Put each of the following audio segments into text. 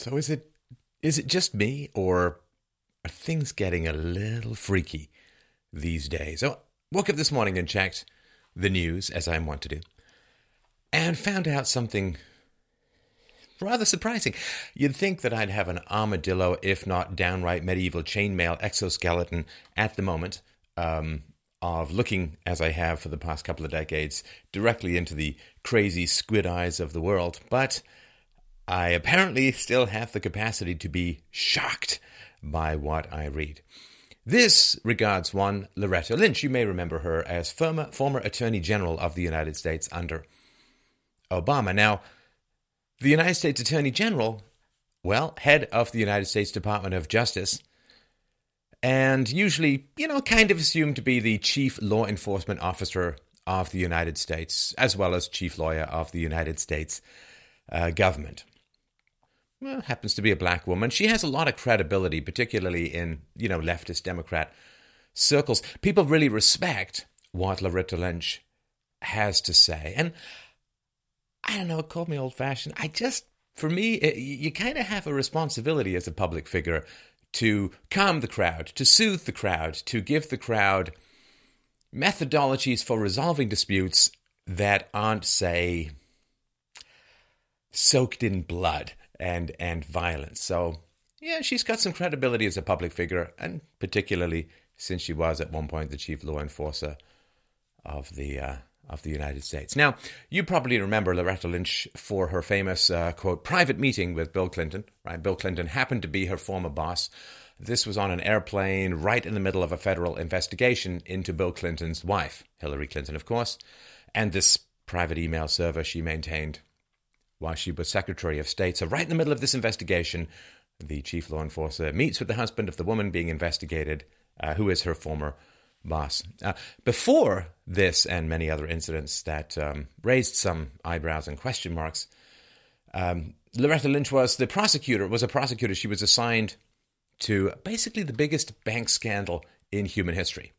So is it is it just me or are things getting a little freaky these days? Oh, woke up this morning and checked the news as I'm wont to do, and found out something rather surprising. You'd think that I'd have an armadillo, if not downright medieval chainmail exoskeleton at the moment, um, of looking as I have for the past couple of decades directly into the crazy squid eyes of the world, but I apparently still have the capacity to be shocked by what I read. This regards one Loretta Lynch. You may remember her as former, former Attorney General of the United States under Obama. Now, the United States Attorney General, well, head of the United States Department of Justice, and usually, you know, kind of assumed to be the chief law enforcement officer of the United States, as well as chief lawyer of the United States uh, government. Well, happens to be a black woman. She has a lot of credibility, particularly in, you know, leftist Democrat circles. People really respect what Loretta Lynch has to say. And I don't know, it called me old fashioned. I just, for me, eh, it, you kind of have a responsibility as a public figure to calm the crowd, to soothe the crowd, to give the crowd methodologies for resolving disputes that aren't, say, soaked in blood and, and violence. So, yeah, she's got some credibility as a public figure, and particularly since she was at one point the chief law enforcer of the uh, of the United States. Now, you probably remember Loretta Lynch for her famous uh, quote private meeting with Bill Clinton. Right, Bill Clinton happened to be her former boss. This was on an airplane right in the middle of a federal investigation into Bill Clinton's wife, Hillary Clinton, of course, and this private email server she maintained while she was Secretary of State. So, right in the middle of this investigation, the chief law enforcer meets with the husband of the woman being investigated, uh, who is her former boss. Uh, before this and many other incidents that um, raised some eyebrows and question marks, um, Loretta Lynch was the prosecutor. Was a prosecutor. She was assigned to basically the biggest bank scandal in human history.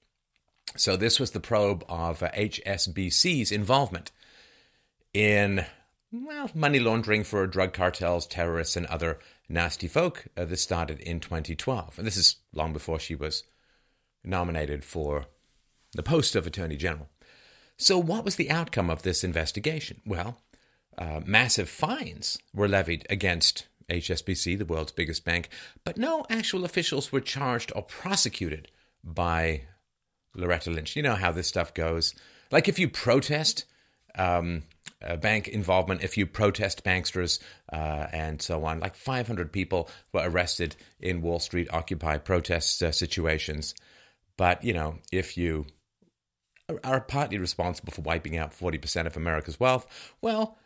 So this was the probe of uh, HSBC's involvement in well money laundering for drug cartels, terrorists, and other nasty folk. Uh, this started in 2012, and this is long before she was nominated for the post of Attorney General. So, what was the outcome of this investigation? Well, uh, massive fines were levied against HSBC, the world's biggest bank, but no actual officials were charged or prosecuted by Loretta Lynch. You know how this stuff goes. Like if you protest um, bank involvement, if you protest banksters uh, and so on, like 500 people were arrested in Wall Street Occupy protest uh, situations. But, you know, if you are partly responsible for wiping out 40% of America's wealth, well,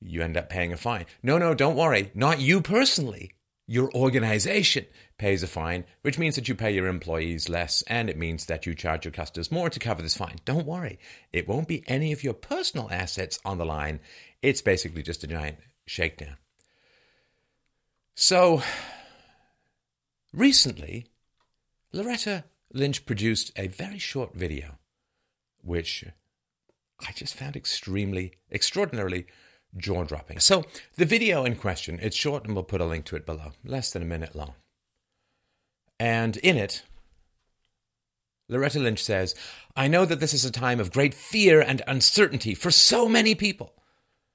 you end up paying a fine. No, no, don't worry. Not you personally. Your organization pays a fine, which means that you pay your employees less and it means that you charge your customers more to cover this fine. Don't worry. It won't be any of your personal assets on the line. It's basically just a giant shakedown. So, recently, Loretta Lynch produced a very short video, which I just found extremely, extraordinarily jaw dropping. So, the video in question, it's short and we'll put a link to it below, less than a minute long. And in it, Loretta Lynch says, I know that this is a time of great fear and uncertainty for so many people.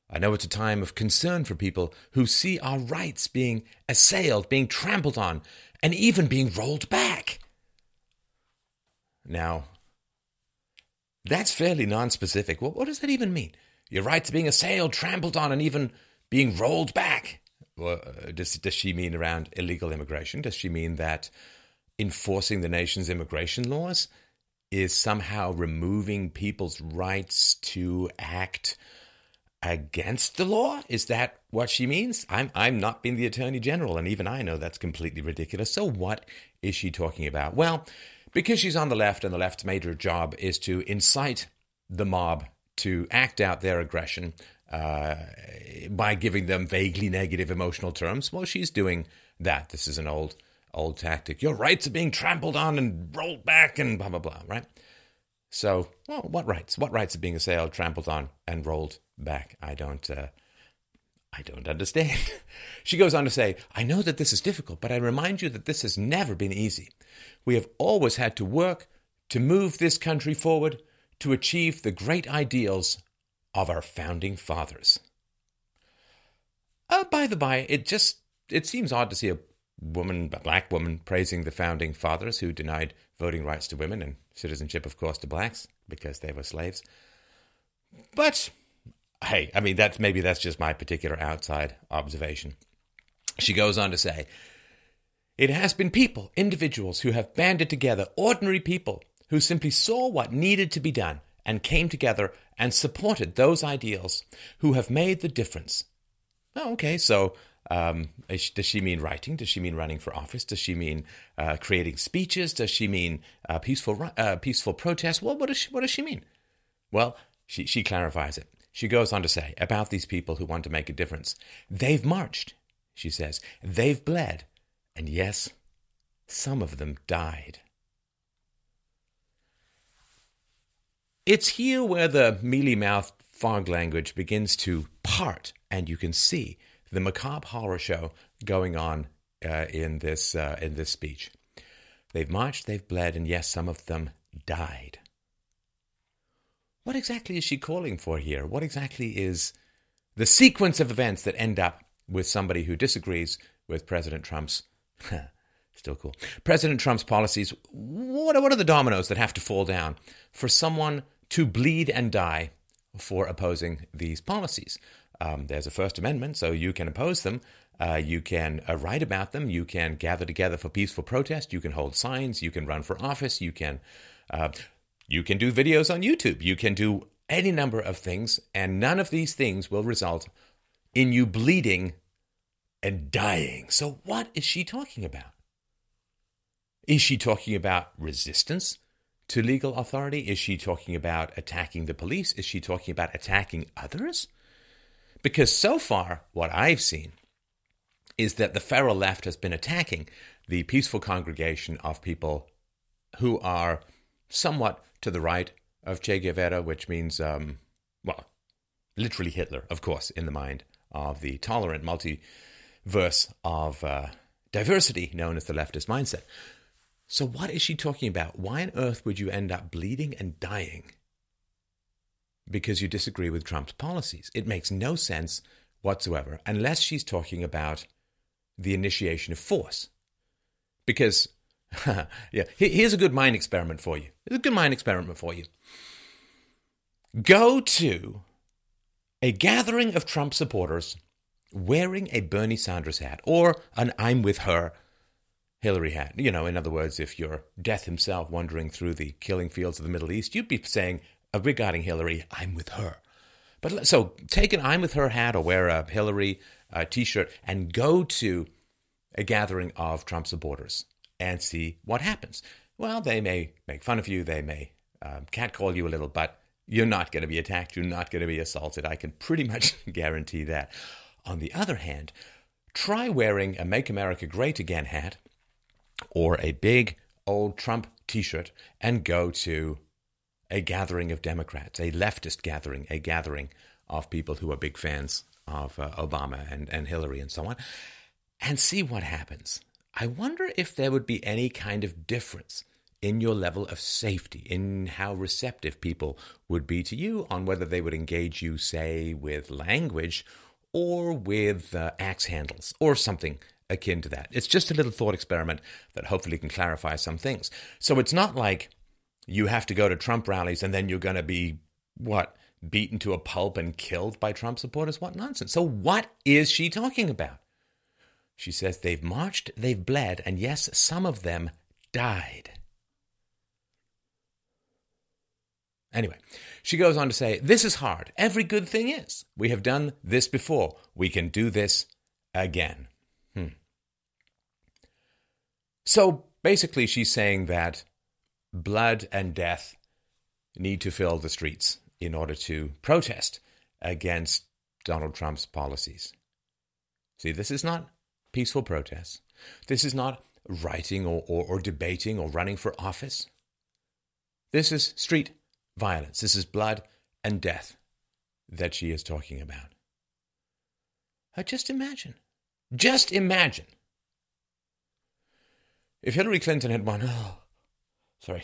I know it's a time of concern for people who see our rights being assailed, being trampled on, and even being rolled back. Now, that's fairly non-specific. Well, what does that even mean? Your rights being assailed, trampled on, and even being rolled back. Well, uh, does, does she mean around illegal immigration? Does she mean that enforcing the nation's immigration laws is somehow removing people's rights to act against the law? Is that what she means? I'm I'm not being the attorney general, and even I know that's completely ridiculous. So what is she talking about? Well, because she's on the left and the left's major job is to incite the mob to act out their aggression uh, by giving them vaguely negative emotional terms. Well, she's doing that. This is an old old tactic. Your rights are being trampled on and rolled back and blah blah blah. Right. So, well, what rights? What rights are being assailed, trampled on, and rolled back? I don't. Uh, I don't understand. she goes on to say, I know that this is difficult, but I remind you that this has never been easy. We have always had to work to move this country forward to achieve the great ideals of our founding fathers. Uh, by the by, it just it seems odd to see a woman, a black woman, praising the founding fathers who denied voting rights to women and citizenship, of course, to blacks because they were slaves. But hey, I mean, that's maybe that's just my particular outside observation. She goes on to say, it has been people, individuals who have banded together, ordinary people who simply saw what needed to be done and came together and supported those ideals who have made the difference. Oh, okay, so um, does she mean writing? Does she mean running for office? Does she mean uh, creating speeches? Does she mean uh, peaceful uh, peaceful protest? Well, what does she, what does she mean? Well, she, she clarifies it. She goes on to say about these people who want to make a difference they've marched, she says, they've bled, and yes, some of them died. It's here where the mealy mouthed fog language begins to part, and you can see the macabre horror show going on uh, in this uh, in this speech. They've marched, they've bled, and yes, some of them died. What exactly is she calling for here? What exactly is the sequence of events that end up with somebody who disagrees with President Trump's still cool President Trump's policies? What are, what are the dominoes that have to fall down for someone to bleed and die for opposing these policies? Um, there's a First Amendment, so you can oppose them. Uh, you can uh, write about them. You can gather together for peaceful protest. You can hold signs. You can run for office. You can uh, you can do videos on YouTube. You can do any number of things, and none of these things will result in you bleeding and dying. So, what is she talking about? Is she talking about resistance to legal authority? Is she talking about attacking the police? Is she talking about attacking others? Because so far, what I've seen is that the feral left has been attacking the peaceful congregation of people who are somewhat to the right of Che Guevara, which means, um, well, literally Hitler, of course, in the mind of the tolerant multiverse of uh, diversity known as the leftist mindset. So, what is she talking about? Why on earth would you end up bleeding and dying because you disagree with Trump's policies? It makes no sense whatsoever, unless she's talking about the initiation of force. Because yeah, here's a good mind experiment for you. Here's a good mind experiment for you. Go to a gathering of Trump supporters wearing a Bernie Sanders hat or an I'm with her Hillary hat. You know, in other words, if you're death himself wandering through the killing fields of the Middle East, you'd be saying, uh, regarding Hillary, I'm with her. But so take an I'm with her hat or wear a Hillary uh, t shirt and go to a gathering of Trump supporters and see what happens. Well, they may make fun of you, they may um, catcall you a little, but you're not going to be attacked, you're not going to be assaulted. I can pretty much guarantee that. On the other hand, try wearing a Make America Great Again hat or a big old Trump t shirt and go to a gathering of Democrats, a leftist gathering, a gathering of people who are big fans of uh, Obama and, and Hillary and so on, and see what happens. I wonder if there would be any kind of difference in your level of safety, in how receptive people would be to you, on whether they would engage you, say, with language or with uh, axe handles or something akin to that. It's just a little thought experiment that hopefully can clarify some things. So it's not like you have to go to Trump rallies and then you're going to be, what, beaten to a pulp and killed by Trump supporters? What nonsense. So, what is she talking about? She says they've marched, they've bled, and yes, some of them died. Anyway, she goes on to say, This is hard. Every good thing is. We have done this before. We can do this again. So basically, she's saying that blood and death need to fill the streets in order to protest against Donald Trump's policies. See, this is not peaceful protests. This is not writing or, or, or debating or running for office. This is street violence. This is blood and death that she is talking about. Uh, just imagine. Just imagine. If Hillary Clinton had won, oh, sorry,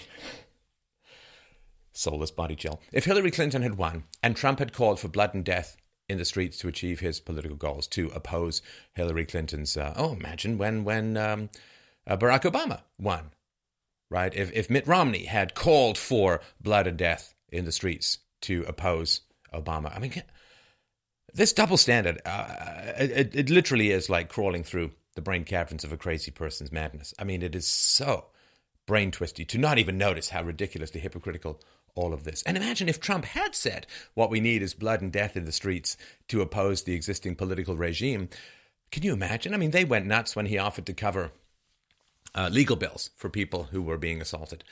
soulless body chill. If Hillary Clinton had won and Trump had called for blood and death in the streets to achieve his political goals, to oppose Hillary Clinton's, uh, oh, imagine when when um, uh, Barack Obama won, right? If if Mitt Romney had called for blood and death in the streets to oppose Obama, I mean, this double standard, uh, it, it literally is like crawling through the brain caverns of a crazy person's madness. I mean, it is so brain twisty to not even notice how ridiculously hypocritical all of this. And imagine if Trump had said what we need is blood and death in the streets to oppose the existing political regime. Can you imagine? I mean, they went nuts when he offered to cover uh, legal bills for people who were being assaulted.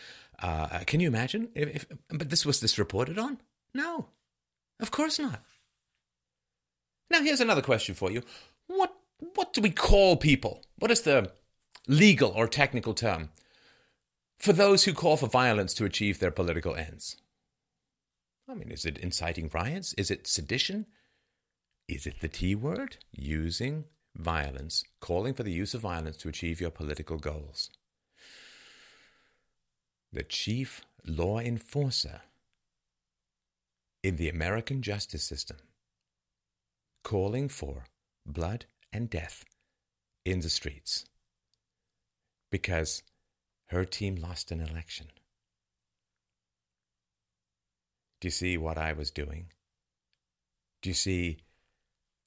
Uh, uh can you imagine? If, if, but this was this reported on? No, of course not. Now, here's another question for you: What what do we call people? What is the legal or technical term for those who call for violence to achieve their political ends? I mean, is it inciting riots? Is it sedition? Is it the T word? Using violence, calling for the use of violence to achieve your political goals. The chief law enforcer in the American justice system calling for blood and death in the streets because her team lost an election. Do you see what I was doing? Do you see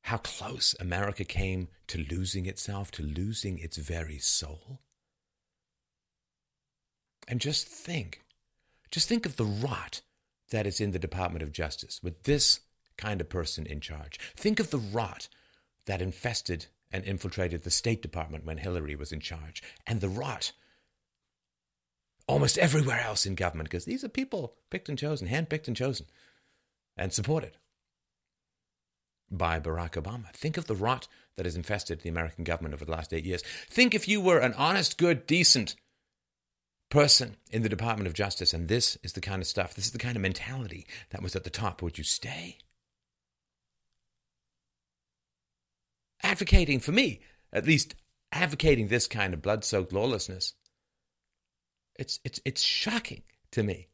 how close America came to losing itself, to losing its very soul? And just think, just think of the rot that is in the Department of Justice with this kind of person in charge. Think of the rot that infested and infiltrated the State Department when Hillary was in charge, and the rot almost everywhere else in government, because these are people picked and chosen, handpicked and chosen, and supported by Barack Obama. Think of the rot that has infested the American government over the last eight years. Think if you were an honest, good, decent person in the Department of Justice, and this is the kind of stuff, this is the kind of mentality that was at the top, would you stay? Advocating for me, at least advocating this kind of blood soaked lawlessness. It's, it's, it's shocking to me.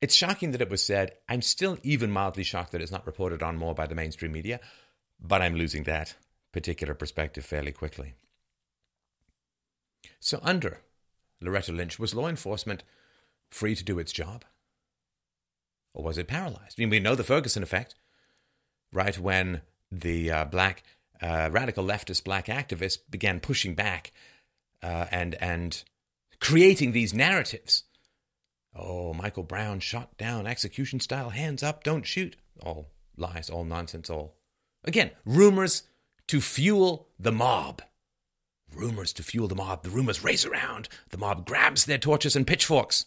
It's shocking that it was said. I'm still even mildly shocked that it's not reported on more by the mainstream media, but I'm losing that particular perspective fairly quickly. So, under Loretta Lynch, was law enforcement free to do its job? Or was it paralyzed? I mean, we know the Ferguson effect, right? When the uh, black uh, radical leftist black activists began pushing back uh, and and creating these narratives. Oh, Michael Brown shot down, execution style, hands up, don't shoot. All lies, all nonsense, all. Again, rumors to fuel the mob. Rumors to fuel the mob. The rumors race around. The mob grabs their torches and pitchforks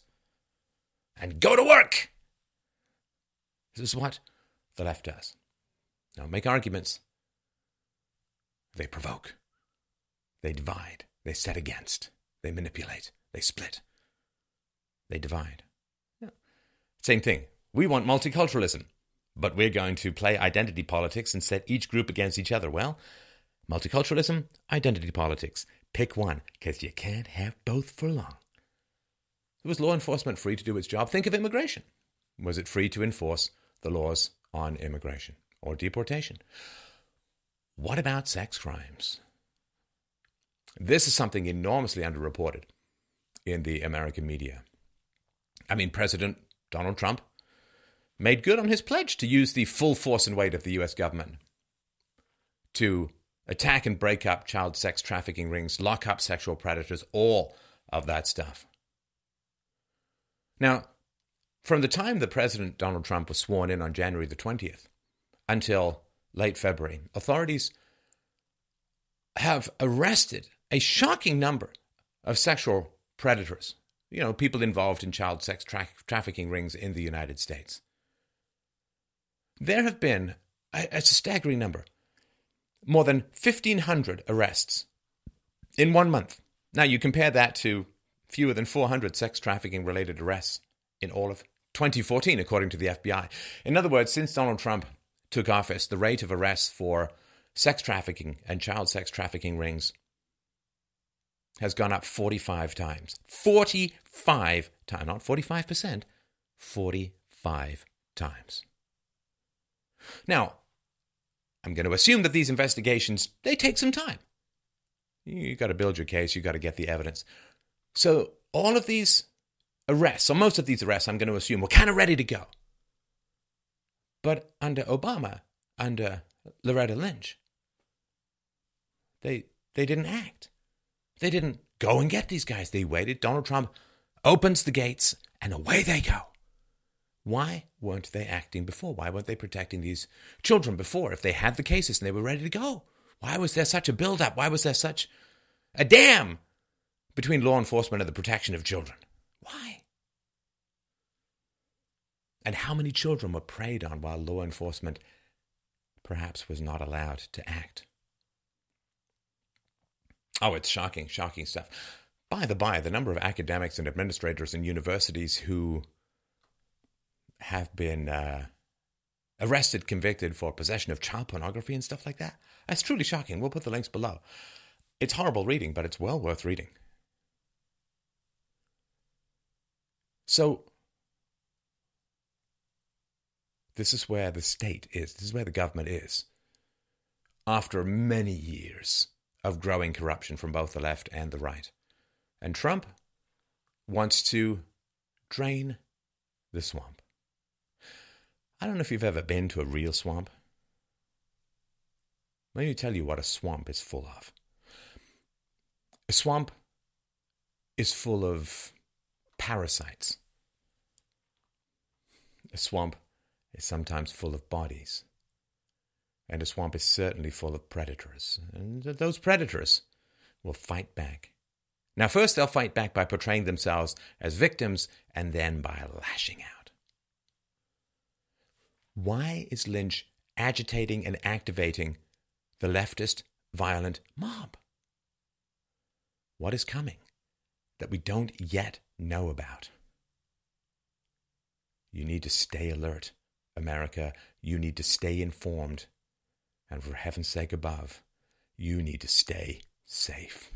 and go to work. This is what the left does. Make arguments. They provoke. They divide. They set against. They manipulate. They split. They divide. Yeah. Same thing. We want multiculturalism, but we're going to play identity politics and set each group against each other. Well, multiculturalism, identity politics. Pick one, because you can't have both for long. Was law enforcement free to do its job? Think of immigration. Was it free to enforce the laws on immigration? Or deportation. What about sex crimes? This is something enormously underreported in the American media. I mean, President Donald Trump made good on his pledge to use the full force and weight of the US government to attack and break up child sex trafficking rings, lock up sexual predators, all of that stuff. Now, from the time that President Donald Trump was sworn in on January the 20th until late February, authorities have arrested a shocking number of sexual predators, you know, people involved in child sex tra- trafficking rings in the United States. There have been, it's a staggering number, more than 1,500 arrests in one month. Now, you compare that to fewer than 400 sex trafficking related arrests in all of 2014, according to the FBI. In other words, since Donald Trump took office, the rate of arrests for sex trafficking and child sex trafficking rings has gone up 45 times. 45 times, not 45%, 45 times. Now, I'm going to assume that these investigations they take some time. You got to build your case, you got to get the evidence. So, all of these arrests, or most of these arrests, I'm going to assume, were kind of ready to go. But under Obama, under Loretta Lynch, they they didn't act. They didn't go and get these guys. They waited. Donald Trump opens the gates and away they go. Why weren't they acting before? Why weren't they protecting these children before? If they had the cases and they were ready to go, why was there such a build-up? Why was there such a dam between law enforcement and the protection of children? Why? And how many children were preyed on while law enforcement perhaps was not allowed to act? Oh, it's shocking, shocking stuff. By the by, the number of academics and administrators in universities who have been uh, arrested, convicted for possession of child pornography and stuff like that. That's truly shocking. We'll put the links below. It's horrible reading, but it's well worth reading. So, this is where the state is, this is where the government is. After many years of growing corruption from both the left and the right. And Trump wants to drain the swamp. I don't know if you've ever been to a real swamp. Let me tell you what a swamp is full of. A swamp is full of parasites. A swamp is sometimes full of bodies. And a swamp is certainly full of predators. And those predators will fight back. Now, first, they'll fight back by portraying themselves as victims and then by lashing out. Why is Lynch agitating and activating the leftist violent mob? What is coming that we don't yet know about? You need to stay alert, America. You need to stay informed. And for heaven's sake above, you need to stay safe.